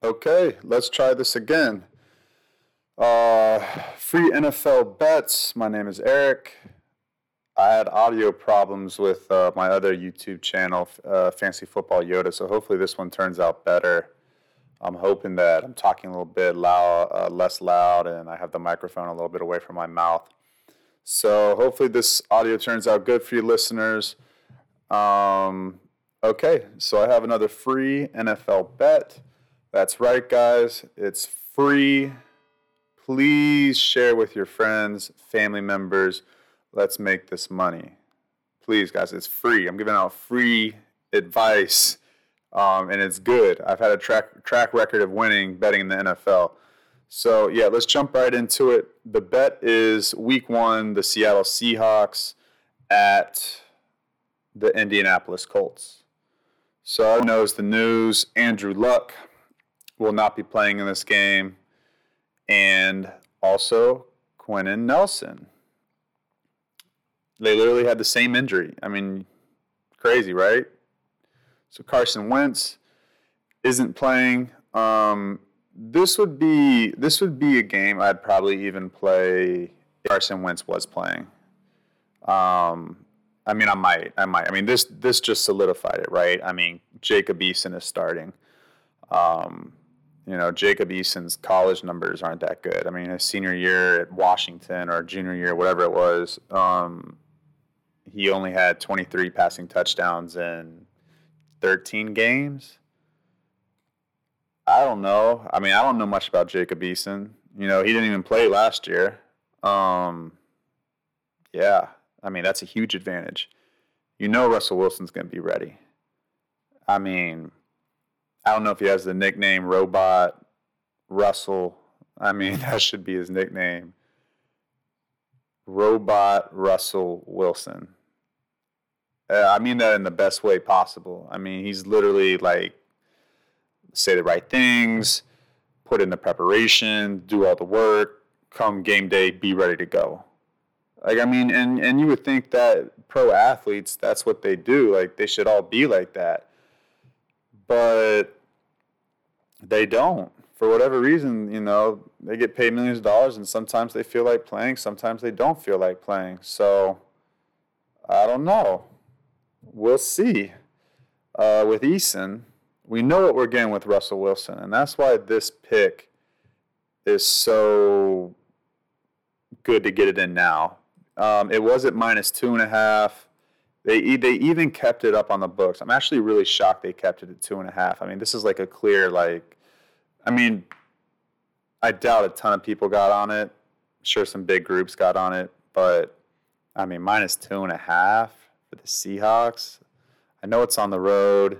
Okay, let's try this again. Uh, free NFL bets. My name is Eric. I had audio problems with uh, my other YouTube channel, uh, Fancy Football Yoda, so hopefully this one turns out better. I'm hoping that I'm talking a little bit loud, uh, less loud, and I have the microphone a little bit away from my mouth. So hopefully this audio turns out good for you listeners. Um, okay, so I have another free NFL bet. That's right, guys. It's free. Please share with your friends, family members. Let's make this money. Please, guys, it's free. I'm giving out free advice, um, and it's good. I've had a track track record of winning betting in the NFL. So yeah, let's jump right into it. The bet is Week One, the Seattle Seahawks at the Indianapolis Colts. So knows the news. Andrew Luck will not be playing in this game, and also Quenton Nelson. They literally had the same injury. I mean, crazy, right? So Carson Wentz isn't playing. Um, this would be this would be a game I'd probably even play if Carson Wentz was playing. Um, I mean, I might, I might. I mean, this this just solidified it, right? I mean, Jacob Eason is starting. Um, you know, Jacob Eason's college numbers aren't that good. I mean, his senior year at Washington or junior year, whatever it was, um, he only had 23 passing touchdowns in 13 games. I don't know. I mean, I don't know much about Jacob Eason. You know, he didn't even play last year. Um, yeah, I mean, that's a huge advantage. You know, Russell Wilson's going to be ready. I mean, I don't know if he has the nickname Robot Russell. I mean, that should be his nickname. Robot Russell Wilson. Uh, I mean that in the best way possible. I mean, he's literally like say the right things, put in the preparation, do all the work, come game day, be ready to go. Like I mean, and and you would think that pro athletes, that's what they do. Like they should all be like that. But they don't. For whatever reason, you know, they get paid millions of dollars and sometimes they feel like playing, sometimes they don't feel like playing. So I don't know. We'll see. Uh, with Eason, we know what we're getting with Russell Wilson, and that's why this pick is so good to get it in now. Um, it was at minus two and a half. They they even kept it up on the books. I'm actually really shocked they kept it at two and a half. I mean, this is like a clear like. I mean, I doubt a ton of people got on it. I'm sure some big groups got on it, but I mean, minus two and a half for the Seahawks. I know it's on the road.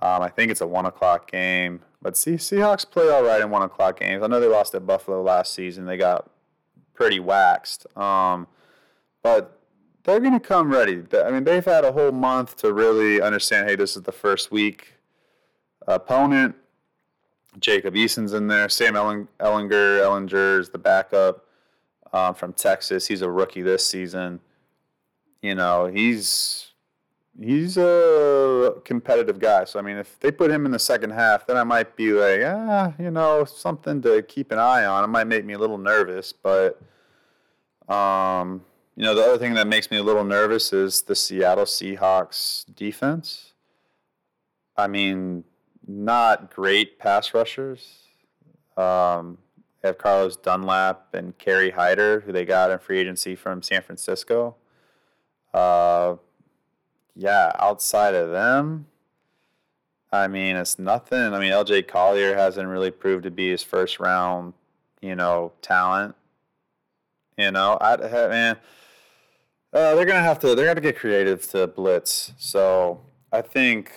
Um, I think it's a one o'clock game, but see, Seahawks play all right in one o'clock games. I know they lost at Buffalo last season; they got pretty waxed. Um, but they're going to come ready. I mean, they've had a whole month to really understand. Hey, this is the first week opponent. Jacob Eason's in there. Sam Ellinger, Ehlinger is the backup um, from Texas. He's a rookie this season. You know, he's he's a competitive guy. So I mean, if they put him in the second half, then I might be like, ah, you know, something to keep an eye on. It might make me a little nervous, but um, you know, the other thing that makes me a little nervous is the Seattle Seahawks defense. I mean, not great pass rushers. Um, they have Carlos Dunlap and Kerry Hyder, who they got in free agency from San Francisco. Uh, yeah, outside of them, I mean, it's nothing. I mean, LJ Collier hasn't really proved to be his first round, you know, talent. You know, I man, uh, they're gonna have to. They're gonna get creative to blitz. So I think,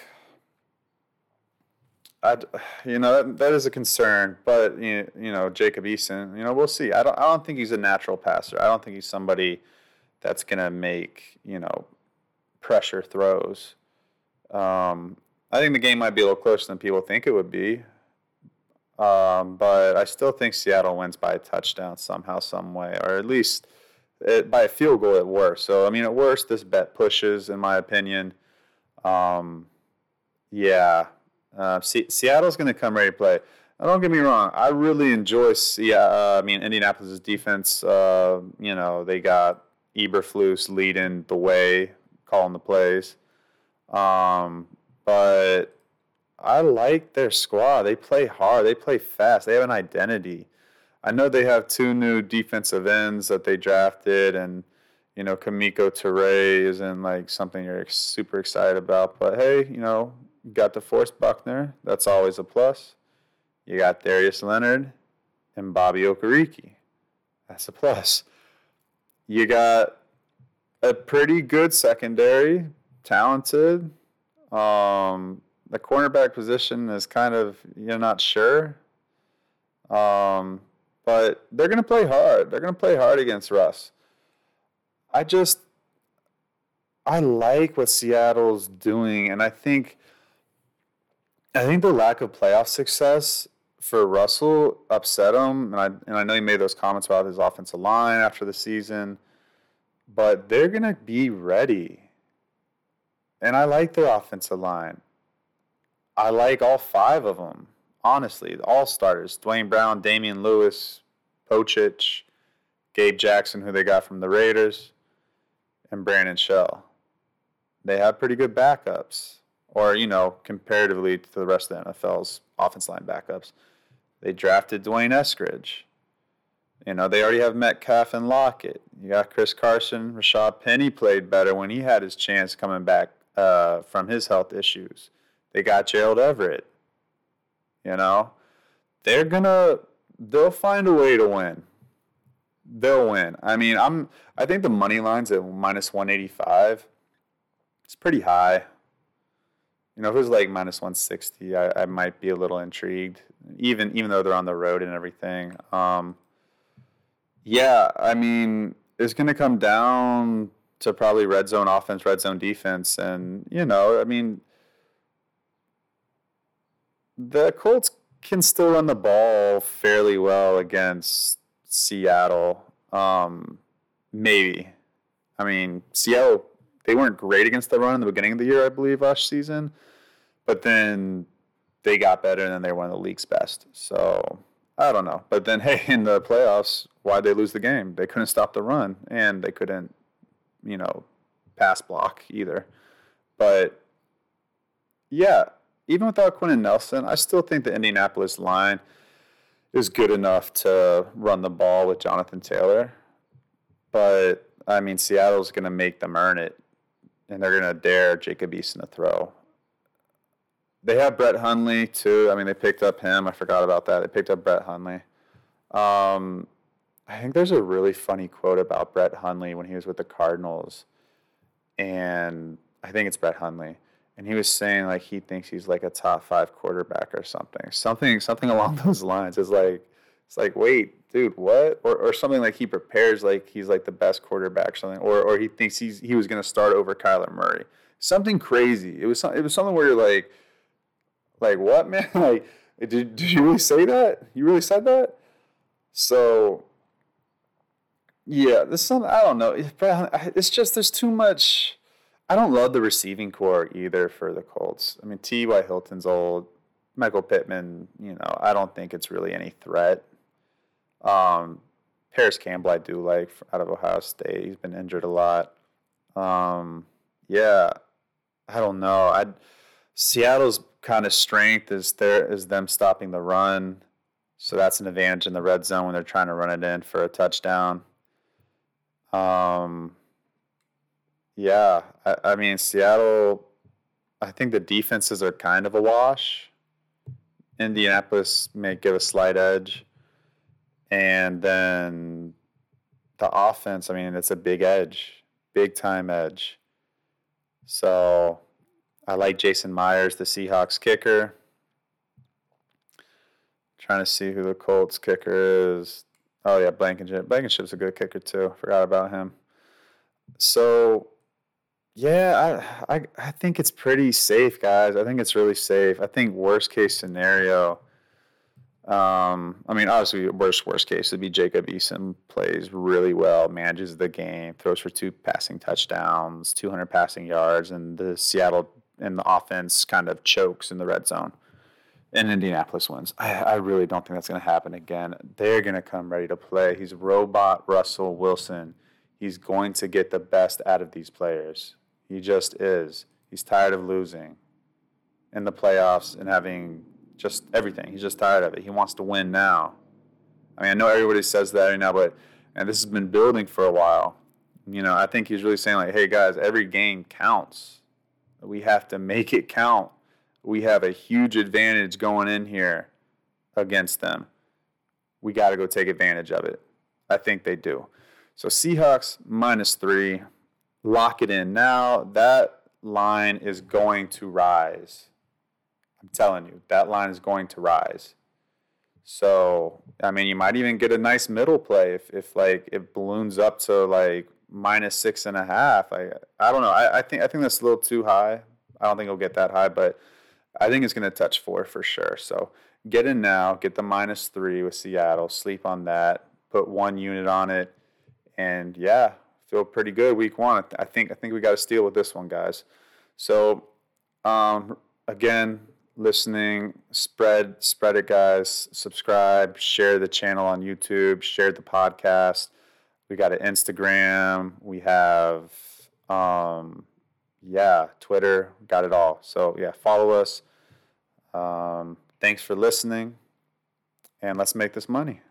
I, you know, that, that is a concern. But you you know, Jacob Eason, you know, we'll see. I don't. I don't think he's a natural passer. I don't think he's somebody that's gonna make you know pressure throws. Um, I think the game might be a little closer than people think it would be. Um, but I still think Seattle wins by a touchdown somehow, some way, or at least it, by a field goal at worst. So I mean, at worst, this bet pushes, in my opinion. Um, yeah, Uh, C- Seattle's going to come ready to play. Now, don't get me wrong. I really enjoy. See, uh, I mean, Indianapolis' defense. Uh, you know, they got Eberflus leading the way, calling the plays. Um, but I like their squad. They play hard. They play fast. They have an identity. I know they have two new defensive ends that they drafted, and you know, Kemoko Turay isn't like something you're super excited about. But hey, you know, got DeForest Buckner. That's always a plus. You got Darius Leonard and Bobby Okereke. That's a plus. You got a pretty good secondary, talented. Um, the cornerback position is kind of you're not sure. Um, but they're going to play hard. They're going to play hard against Russ. I just I like what Seattle's doing, and I think I think the lack of playoff success for Russell upset him, and I and I know he made those comments about his offensive line after the season, but they're gonna be ready, and I like their offensive line. I like all five of them, honestly, all starters: Duane Brown, Damien Lewis, Pocic, Gabe Jackson, who they got from the Raiders, and Brandon Shell. They have pretty good backups, or you know, comparatively to the rest of the NFL's offense line backups. They drafted D'Wayne Eskridge. You know, they already have Metcalf and Lockett. You got Chris Carson. Rashaad Penny played better when he had his chance coming back uh, from his health issues. They got Gerald Everett. You know, they're gonna they'll find a way to win. They'll win. I mean, I'm I think the money line's at minus 185. It's pretty high. You know, if it was like minus 160, I, I might be a little intrigued, even even though they're on the road and everything. Um, yeah, I mean, it's to come down to probably red zone offense, red zone defense, and you know, I mean, the Colts can still run the ball fairly well against Seattle. Um, maybe. I mean, Seattle they weren't great against the run in the beginning of the year, I believe, last season, but then they got better and then they were one of the league's best. So I don't know. But then, hey, in the playoffs, why'd they lose the game? They couldn't stop the run and they couldn't, you know, pass block either. But yeah, even without Quenton Nelson, I still think the Indianapolis line is good enough to run the ball with Jonathan Taylor. But I mean, Seattle's going to make them earn it and they're going to dare Jacob Eason to throw. They have Brett Hundley too. I mean, they picked up him. I forgot about that. They picked up Brett Hundley. Um, I think there's a really funny quote about Brett Hundley when he was with the Cardinals, and I think it's Brett Hundley, and he was saying like he thinks he's like a top five quarterback or something, something, something along those lines. It's like, it's like, wait, dude, what? Or, or something like he prepares like he's like the best quarterback, or something, or or he thinks he's he was going to start over Kyler Murray. Something crazy. It was it was something where you're like, like what, man? like, did did you really say that? You really said that? So, yeah, this is something I don't know. It's just there's too much. I don't love the receiving corps either for the Colts. I mean, T.Y. Hilton's old. Michael Pittman, you know, I don't think it's really any threat. Um, Parris Campbell, I do like out of Ohio State. He's been injured a lot. Um, yeah, I don't know. I Seattle's kind of strength is there is them stopping the run, so that's an advantage in the red zone when they're trying to run it in for a touchdown. Um, yeah, I, I mean Seattle. I think the defenses are kind of a wash. Indianapolis may give a slight edge. And then the offense, I mean, it's a big edge, big time edge. So I like Jason Myers, the Seahawks kicker. Trying to see who the Colts kicker is. Oh yeah, Blankenship. Blankenship's a good kicker too. Forgot about him. So yeah, I, I I think it's pretty safe, guys. I think it's really safe. I think worst case scenario um, I mean, obviously, worst worst case would be Jacob Eason plays really well, manages the game, throws for two passing touchdowns, 200 passing yards, and the Seattle and the offense kind of chokes in the red zone and Indianapolis wins. I, I really don't think that's going to happen again. They're going to come ready to play. He's robot Russell Wilson. He's going to get the best out of these players. He just is. He's tired of losing in the playoffs and having just everything. He's just tired of it. He wants to win now. I mean, I know everybody says that right now, but and this has been building for a while. You know, I think he's really saying like, "Hey guys, every game counts. We have to make it count. We have a huge advantage going in here against them. We got to go take advantage of it." I think they do. So Seahawks minus three, lock it in now. That line is going to rise. I'm telling you, that line is going to rise. So, I mean, you might even get a nice middle play if, if like it balloons up to like minus six and a half. I I don't know. I, I think I think that's a little too high. I don't think it'll get that high, but I think it's going to touch four for sure. So get in now, get the minus three with Seattle, sleep on that, put one unit on it, and yeah, feel pretty good week one. I think I think we got to steal with this one, guys. So um, again, listening, spread spread it, guys. Subscribe, share the channel on YouTube, share the podcast. We got an Instagram. We have um, yeah, Twitter. Got it all. So yeah, follow us. Um, thanks for listening, and let's make this money.